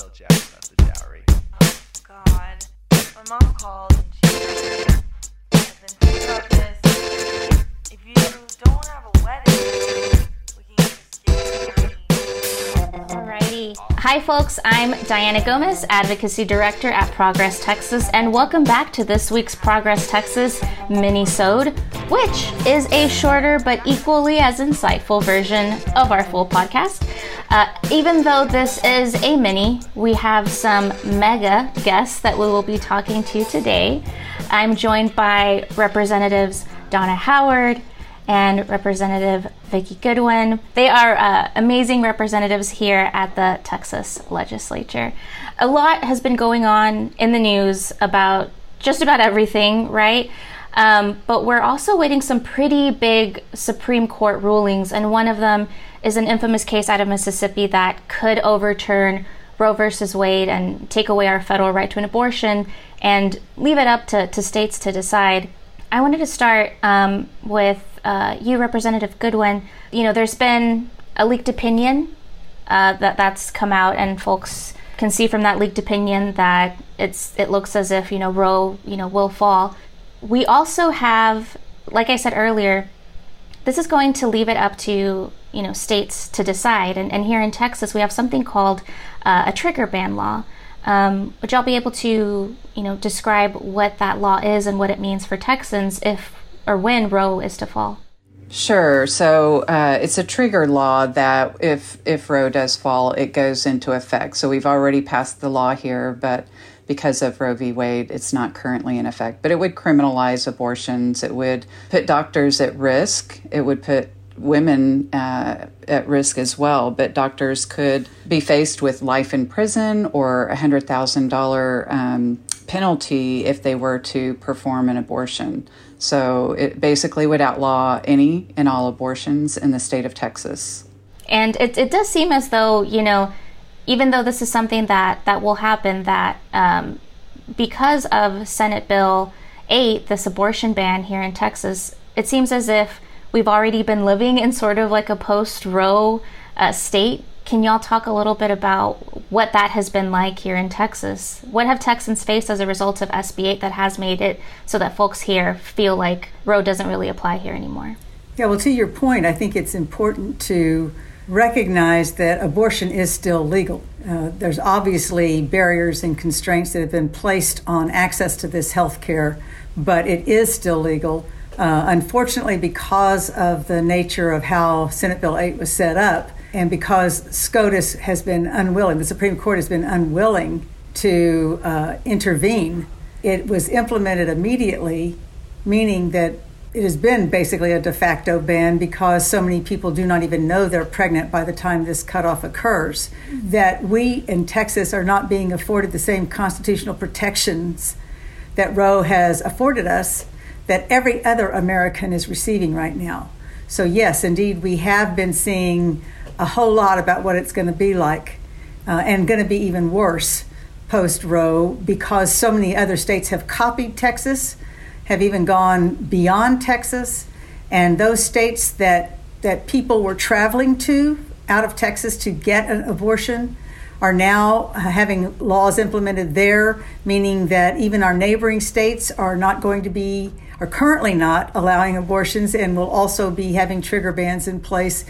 tell Jack about the dowry. Oh, God. My mom called and she said, I've been thinking about this. If you don't have a wedding, we can just get married. Alrighty. Hi, folks. I'm Diana Gomez, Advocacy Director at Progress Texas, and welcome back to this week's Progress Texas mini-sode, which is a shorter but equally as insightful version of our full podcast. Uh, even though this is a mini, we have some mega guests that we will be talking to today. I'm joined by Representatives Donna Howard, and Representative Vicki Goodwin. They are uh, amazing representatives here at the Texas legislature. A lot has been going on in the news about just about everything, right? Um, but we're also waiting some pretty big Supreme Court rulings, and one of them is an infamous case out of Mississippi that could overturn Roe versus Wade and take away our federal right to an abortion and leave it up to, to states to decide. I wanted to start um, with uh, you, Representative Goodwin. You know, there's been a leaked opinion uh, that that's come out, and folks can see from that leaked opinion that it's it looks as if you know Roe you know will fall. We also have, like I said earlier, this is going to leave it up to you know states to decide. And, and here in Texas, we have something called uh, a trigger ban law. Um, would y'all be able to you know describe what that law is and what it means for Texans if or when Roe is to fall? Sure. So uh, it's a trigger law that if if Roe does fall, it goes into effect. So we've already passed the law here, but because of Roe v. Wade, it's not currently in effect. But it would criminalize abortions. It would put doctors at risk. It would put women uh, at risk as well. But doctors could be faced with life in prison or a hundred thousand dollar um, penalty if they were to perform an abortion. So it basically would outlaw any and all abortions in the state of Texas. And it, it does seem as though, you know, even though this is something that, that will happen, that um, because of Senate Bill 8, this abortion ban here in Texas, it seems as if we've already been living in sort of like a post Roe uh, state. Can y'all talk a little bit about what that has been like here in Texas? What have Texans faced as a result of SB 8 that has made it so that folks here feel like Roe doesn't really apply here anymore? Yeah, well, to your point, I think it's important to recognize that abortion is still legal. Uh, there's obviously barriers and constraints that have been placed on access to this health care, but it is still legal. Uh, unfortunately, because of the nature of how Senate Bill 8 was set up, and because SCOTUS has been unwilling, the Supreme Court has been unwilling to uh, intervene, it was implemented immediately, meaning that it has been basically a de facto ban because so many people do not even know they're pregnant by the time this cutoff occurs. That we in Texas are not being afforded the same constitutional protections that Roe has afforded us that every other American is receiving right now. So, yes, indeed, we have been seeing a whole lot about what it's going to be like uh, and going to be even worse post Roe because so many other states have copied Texas, have even gone beyond Texas, and those states that that people were traveling to out of Texas to get an abortion are now having laws implemented there, meaning that even our neighboring states are not going to be, are currently not allowing abortions and will also be having trigger bans in place,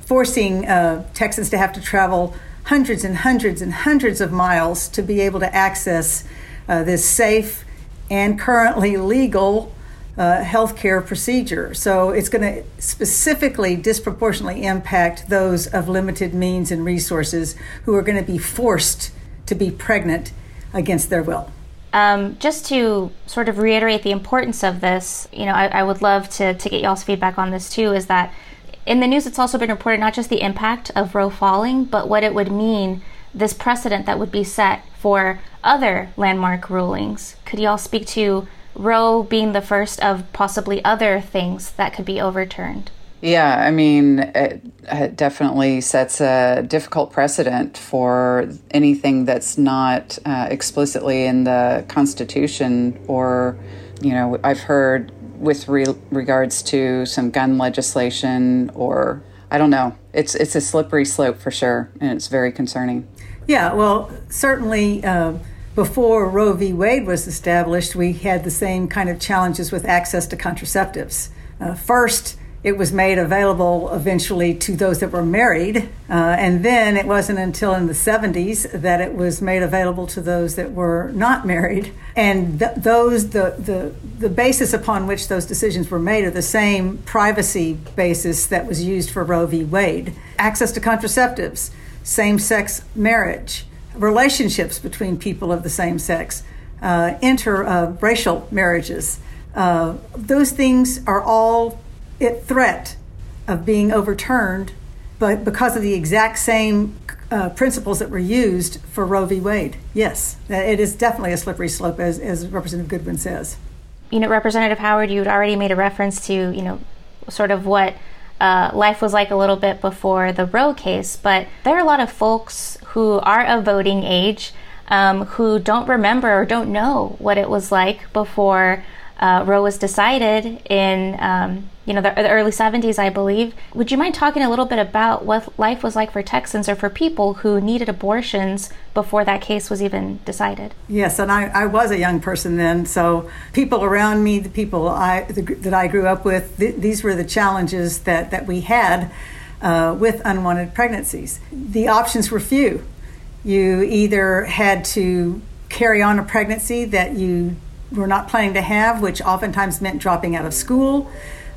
forcing uh, Texans to have to travel hundreds and hundreds and hundreds of miles to be able to access uh, this safe and currently legal uh, healthcare procedure. So it's going to specifically disproportionately impact those of limited means and resources who are going to be forced to be pregnant against their will. Um, just to sort of reiterate the importance of this, you know, I, I would love to, to get y'all's feedback on this too. Is that in the news, it's also been reported not just the impact of Roe falling, but what it would mean, this precedent that would be set for other landmark rulings. Could y'all speak to Roe being the first of possibly other things that could be overturned? Yeah, I mean, it, it, definitely sets a difficult precedent for anything that's not uh, explicitly in the Constitution, or, you know, I've heard with re- regards to some gun legislation, or I don't know. It's it's a slippery slope for sure, and it's very concerning. Yeah, well, certainly uh, before Roe v. Wade was established, we had the same kind of challenges with access to contraceptives. Uh, first, it was made available eventually to those that were married. Uh, and then it wasn't until in the 70s that it was made available to those that were not married. And th- those, the, the, the basis upon which those decisions were made are the same privacy basis that was used for Roe v. Wade. Access to contraceptives, same sex marriage, relationships between people of the same sex, uh, interracial marriages. Uh, those things are all at threat of being overturned, but because of the exact same uh, principles that were used for Roe v. Wade. Yes, it is definitely a slippery slope, as, as Representative Goodwin says. You know, Representative Howard, you had already made a reference to, you know, sort of what uh, life was like a little bit before the Roe case, but there are a lot of folks who are of voting age um, who don't remember or don't know what it was like before uh, Roe was decided in um, you know the, the, early 70s, I believe. Would you mind talking a little bit about what life was like for Texans or for people who needed abortions before that case was even decided? Yes, and I, I was a young person then, so people around me, the people I, the, that I grew up with, th- these were the challenges that that we had uh, with unwanted pregnancies. The options were few. You either had to carry on a pregnancy that you were not planning to have, which oftentimes meant dropping out of school,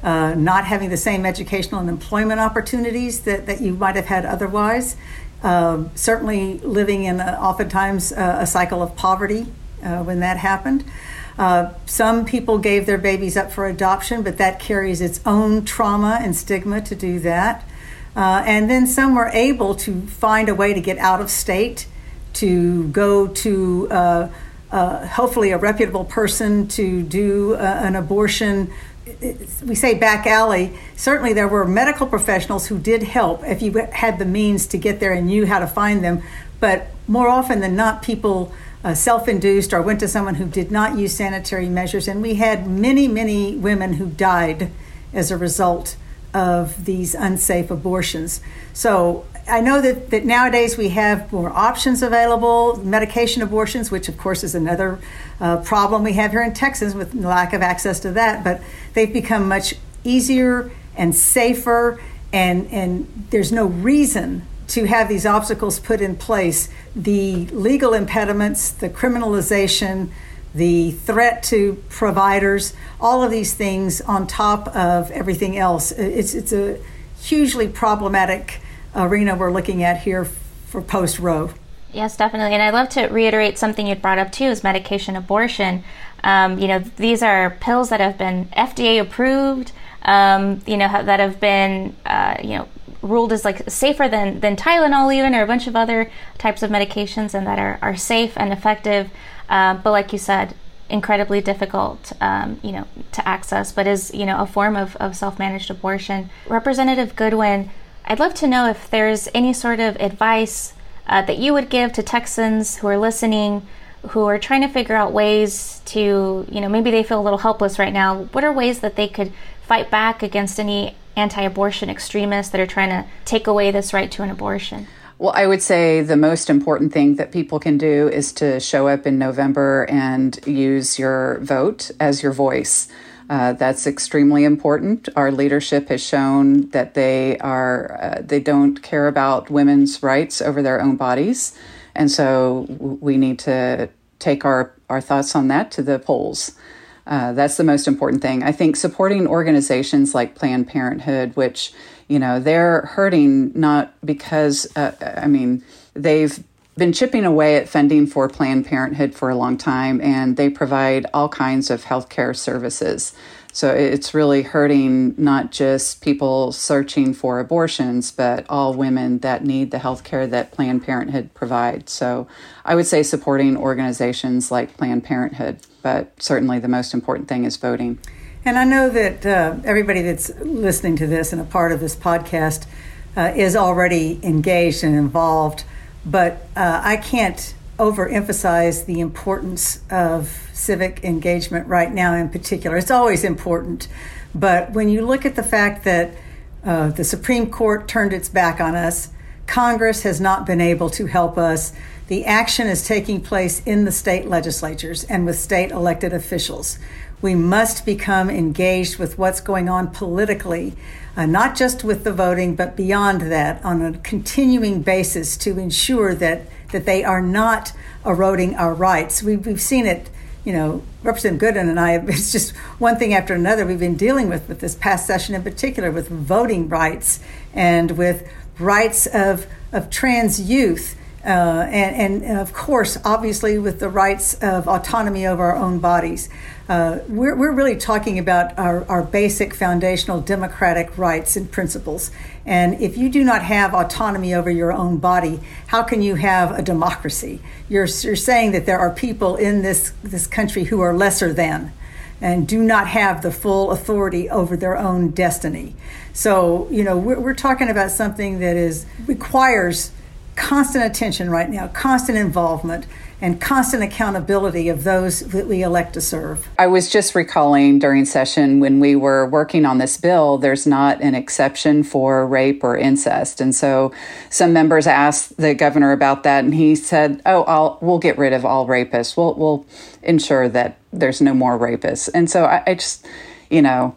uh, not having the same educational and employment opportunities that, that you might have had otherwise. Uh, certainly, living in a, oftentimes uh, a cycle of poverty uh, when that happened. Uh, some people gave their babies up for adoption, but that carries its own trauma and stigma to do that. And then some were able to find a way to get out of state, to go to uh, hopefully a reputable person to do uh, an abortion. We say back alley. Certainly, there were medical professionals who did help if you had the means to get there and knew how to find them. But more often than not, people uh, self induced or went to someone who did not use sanitary measures. And we had many, many women who died as a result of these unsafe abortions. So I know that, that nowadays we have more options available, medication abortions, which of course is another uh, problem we have here in Texas with lack of access to that, but they've become much easier and safer, and, and there's no reason to have these obstacles put in place. The legal impediments, the criminalization, the threat to providers, all of these things on top of everything else. It's, it's a hugely problematic arena we're looking at here for post Roe. Yes, definitely. And I'd love to reiterate something you brought up too is medication abortion. Um, you know, these are pills that have been FDA approved, um, you know, that have been, uh, you know, ruled as like safer than, than Tylenol even or a bunch of other types of medications and that are, are safe and effective. Uh, but like you said, incredibly difficult, um, you know, to access, but is, you know, a form of, of self-managed abortion. Representative Goodwin, I'd love to know if there's any sort of advice uh, that you would give to Texans who are listening, who are trying to figure out ways to, you know, maybe they feel a little helpless right now. What are ways that they could fight back against any anti abortion extremists that are trying to take away this right to an abortion? Well, I would say the most important thing that people can do is to show up in November and use your vote as your voice. Uh, that's extremely important. Our leadership has shown that they are uh, they don't care about women's rights over their own bodies, and so we need to take our our thoughts on that to the polls. Uh, that's the most important thing. I think supporting organizations like Planned Parenthood, which you know they're hurting not because uh, I mean they've been chipping away at funding for Planned Parenthood for a long time, and they provide all kinds of healthcare services. So it's really hurting not just people searching for abortions, but all women that need the healthcare that Planned Parenthood provides. So I would say supporting organizations like Planned Parenthood, but certainly the most important thing is voting. And I know that uh, everybody that's listening to this and a part of this podcast uh, is already engaged and involved but uh, I can't overemphasize the importance of civic engagement right now in particular. It's always important, but when you look at the fact that uh, the Supreme Court turned its back on us, Congress has not been able to help us. The action is taking place in the state legislatures and with state elected officials. We must become engaged with what's going on politically, uh, not just with the voting, but beyond that, on a continuing basis to ensure that, that they are not eroding our rights. We've, we've seen it, you know, Representative Goodwin and I, it's just one thing after another we've been dealing with, with this past session in particular, with voting rights and with rights of, of trans youth uh, and, and, of course, obviously, with the rights of autonomy over our own bodies. Uh, we're, we're really talking about our, our basic foundational democratic rights and principles. And if you do not have autonomy over your own body, how can you have a democracy? You're, you're saying that there are people in this, this country who are lesser than and do not have the full authority over their own destiny. So, you know, we're, we're talking about something that is requires constant attention right now, constant involvement, and constant accountability of those that we elect to serve. I was just recalling during session when we were working on this bill, there's not an exception for rape or incest. And so some members asked the governor about that, and he said, Oh, I'll, we'll get rid of all rapists. We'll, we'll ensure that there's no more rapists. And so I, I just, you know,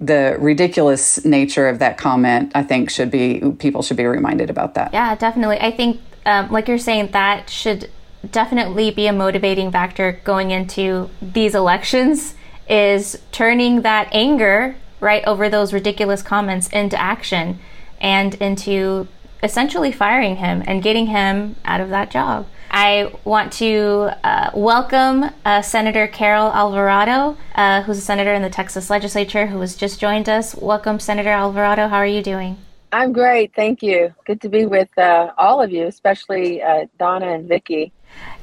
the ridiculous nature of that comment, I think, should be people should be reminded about that. Yeah, definitely. I think, um, like you're saying, that should definitely be a motivating factor going into these elections. Is turning that anger right over those ridiculous comments into action and into essentially firing him and getting him out of that job. I want to uh, welcome uh, Senator Carol Alvarado, uh, who's a senator in the Texas legislature who has just joined us. Welcome, Senator Alvarado. How are you doing? I'm great. Thank you. Good to be with uh, all of you, especially uh, Donna and Vicki.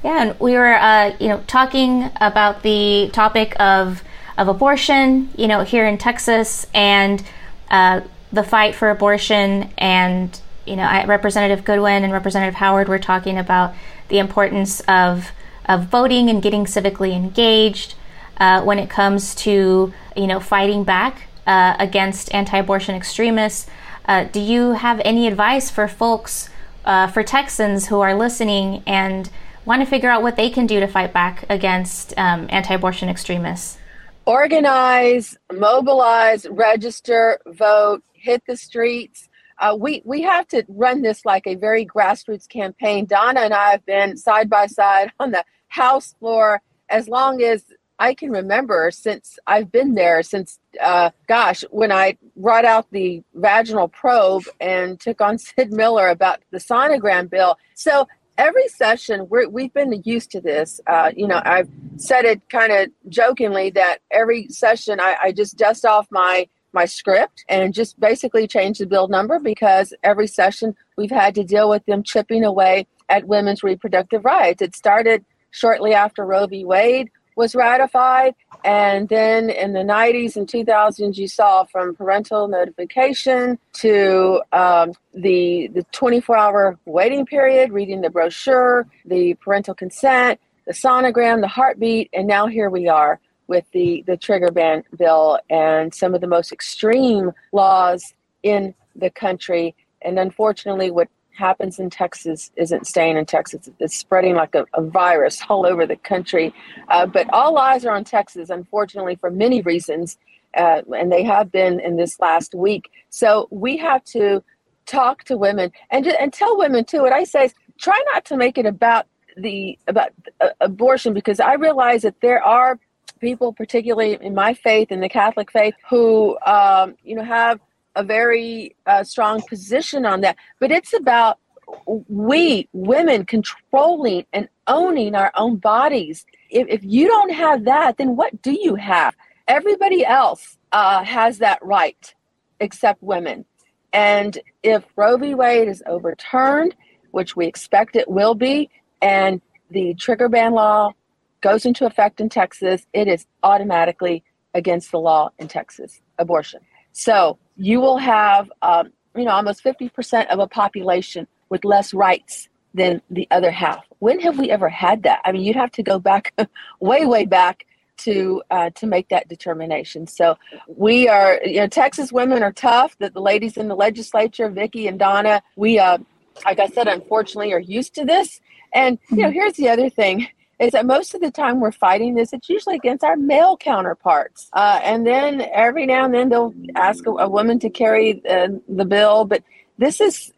Yeah, and we were, uh, you know, talking about the topic of of abortion, you know, here in Texas, and the fight for abortion and you know, I, Representative Goodwin and Representative Howard were talking about the importance of of voting and getting civically engaged uh, when it comes to you know fighting back uh, against anti-abortion extremists. Uh, do you have any advice for folks, uh, for Texans who are listening and want to figure out what they can do to fight back against um, anti-abortion extremists? Organize, mobilize, register, vote, hit the streets uh, we we have to run this like a very grassroots campaign. Donna and I have been side by side on the House floor as long as I can remember since I've been there. Since uh, gosh, when I brought out the vaginal probe and took on Sid Miller about the sonogram bill. So every session we have been used to this. Uh, you know, I've said it kind of jokingly that every session I, I just dust off my my script and just basically change the bill number because every session we've had to deal with them chipping away at women's reproductive rights. It started shortly after Roe v. Wade was ratified, and then in the 90s and 2000s, you saw from parental notification to um, the the 24-hour waiting period, reading the brochure, the parental consent, the sonogram, the heartbeat, and now here we are with the, the trigger ban bill and some of the most extreme laws in the country. And unfortunately, what happens in Texas isn't staying in Texas. It's spreading like a, a virus all over the country. Uh, but all eyes are on Texas, unfortunately, for many reasons. Uh, and they have been in this last week. So we have to talk to women and, and tell women too. What I say is try not to make it about the about uh, abortion because I realize that there are people, particularly in my faith, in the Catholic faith, who um, you know have a very uh, strong position on that. But it's about we women controlling and owning our own bodies. If, if you don't have that, then what do you have? Everybody else uh, has that right except women. And if Roe v. Wade is overturned, which we expect it will be, and the trigger ban law goes into effect in Texas, it is automatically against the law in Texas, abortion. So you will have, um, you know, almost 50% of a population with less rights than the other half. When have we ever had that? I mean, you'd have to go back way, way back to uh, to make that determination. So we are, you know, Texas women are tough. That the ladies in the legislature, Vicki and Donna, we uh, like I said, unfortunately, are used to this. And you know, here's the other thing: is that most of the time we're fighting this, it's usually against our male counterparts. Uh, and then every now and then they'll ask a, a woman to carry uh, the bill. But this is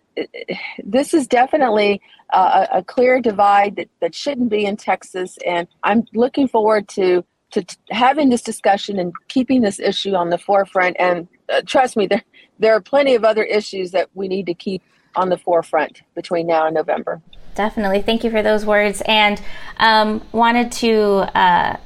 this is definitely uh, a clear divide that, that shouldn't be in Texas. And I'm looking forward to to t- having this discussion and keeping this issue on the forefront. And uh, trust me, there there are plenty of other issues that we need to keep on the forefront between now and November. Definitely. Thank you for those words. And um, wanted to uh,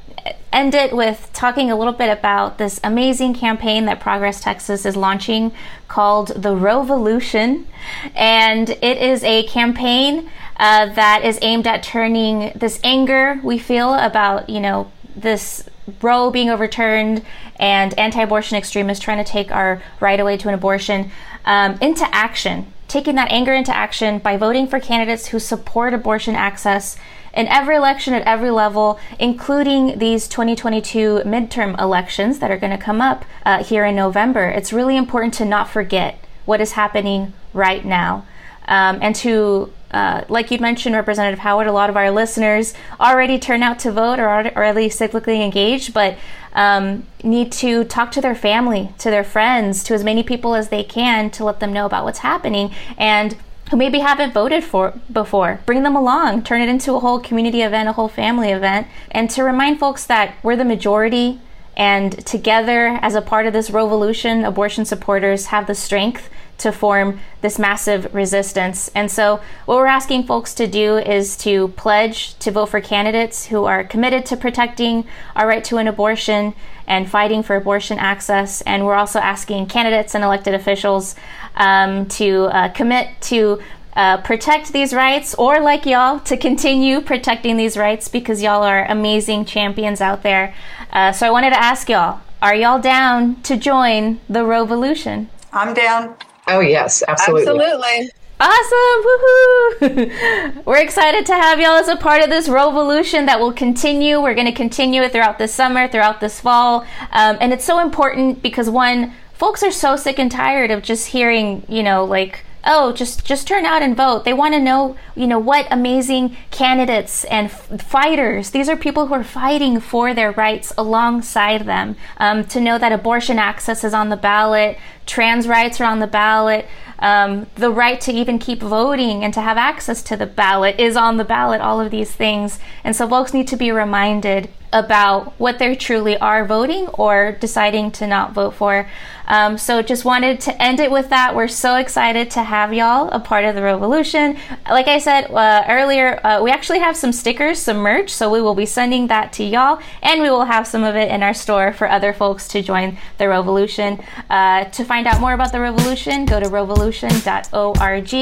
end it with talking a little bit about this amazing campaign that Progress Texas is launching called the Revolution. And it is a campaign uh, that is aimed at turning this anger we feel about, you know, this Roe being overturned and anti abortion extremists trying to take our right away to an abortion um, into action taking that anger into action by voting for candidates who support abortion access in every election at every level, including these 2022 midterm elections that are going to come up uh, here in November. It's really important to not forget what is happening right now um, and to uh, like you mentioned, Representative Howard, a lot of our listeners already turn out to vote or are already cyclically engaged, but um, need to talk to their family, to their friends, to as many people as they can to let them know about what's happening and who maybe haven't voted for before. Bring them along, turn it into a whole community event, a whole family event, and to remind folks that we're the majority and together as a part of this revolution, abortion supporters have the strength to form this massive resistance. And so, what we're asking folks to do is to pledge to vote for candidates who are committed to protecting our right to an abortion and fighting for abortion access. And we're also asking candidates and elected officials um, to uh, commit to uh, protect these rights, or like y'all, to continue protecting these rights because y'all are amazing champions out there. Uh, so I wanted to ask y'all are y'all down to join the revolution? I'm down. Oh, yes, absolutely. Absolutely. Awesome! Woohoo! We're excited to have y'all as a part of this revolution that will continue. We're going to continue it throughout this summer, throughout this fall. Um, and it's so important because, one, folks are so sick and tired of just hearing, you know, like, oh just just turn out and vote. They want to know you know what amazing candidates and f- fighters these are people who are fighting for their rights alongside them. Um, to know that abortion access is on the ballot trans rights are on the ballot um, the right to even keep voting and to have access to the ballot is on the ballot all of these things. And so folks need to be reminded about what they truly are voting or deciding to not vote for. Um, so just wanted to end it with that. We're so excited to have y'all a part of the revolution. Like I said uh, earlier, uh, we actually have some stickers, some merch, so we will be sending that to y'all, and we will have some of it in our store for other folks to join the revolution. Uh, to find out more about the revolution, go to revolution.org.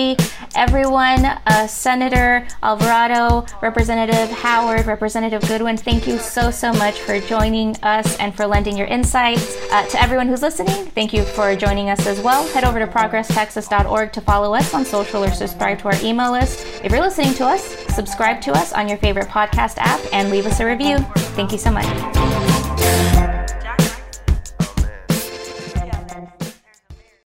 Everyone, uh, Senator Alvarado, Representative Howard, Representative Goodwin, thank you so so, so much for joining us and for lending your insights. Uh, to everyone who's listening, thank you for joining us as well. Head over to progresstexas.org to follow us on social or subscribe to our email list. If you're listening to us, subscribe to us on your favorite podcast app and leave us a review. Thank you so much.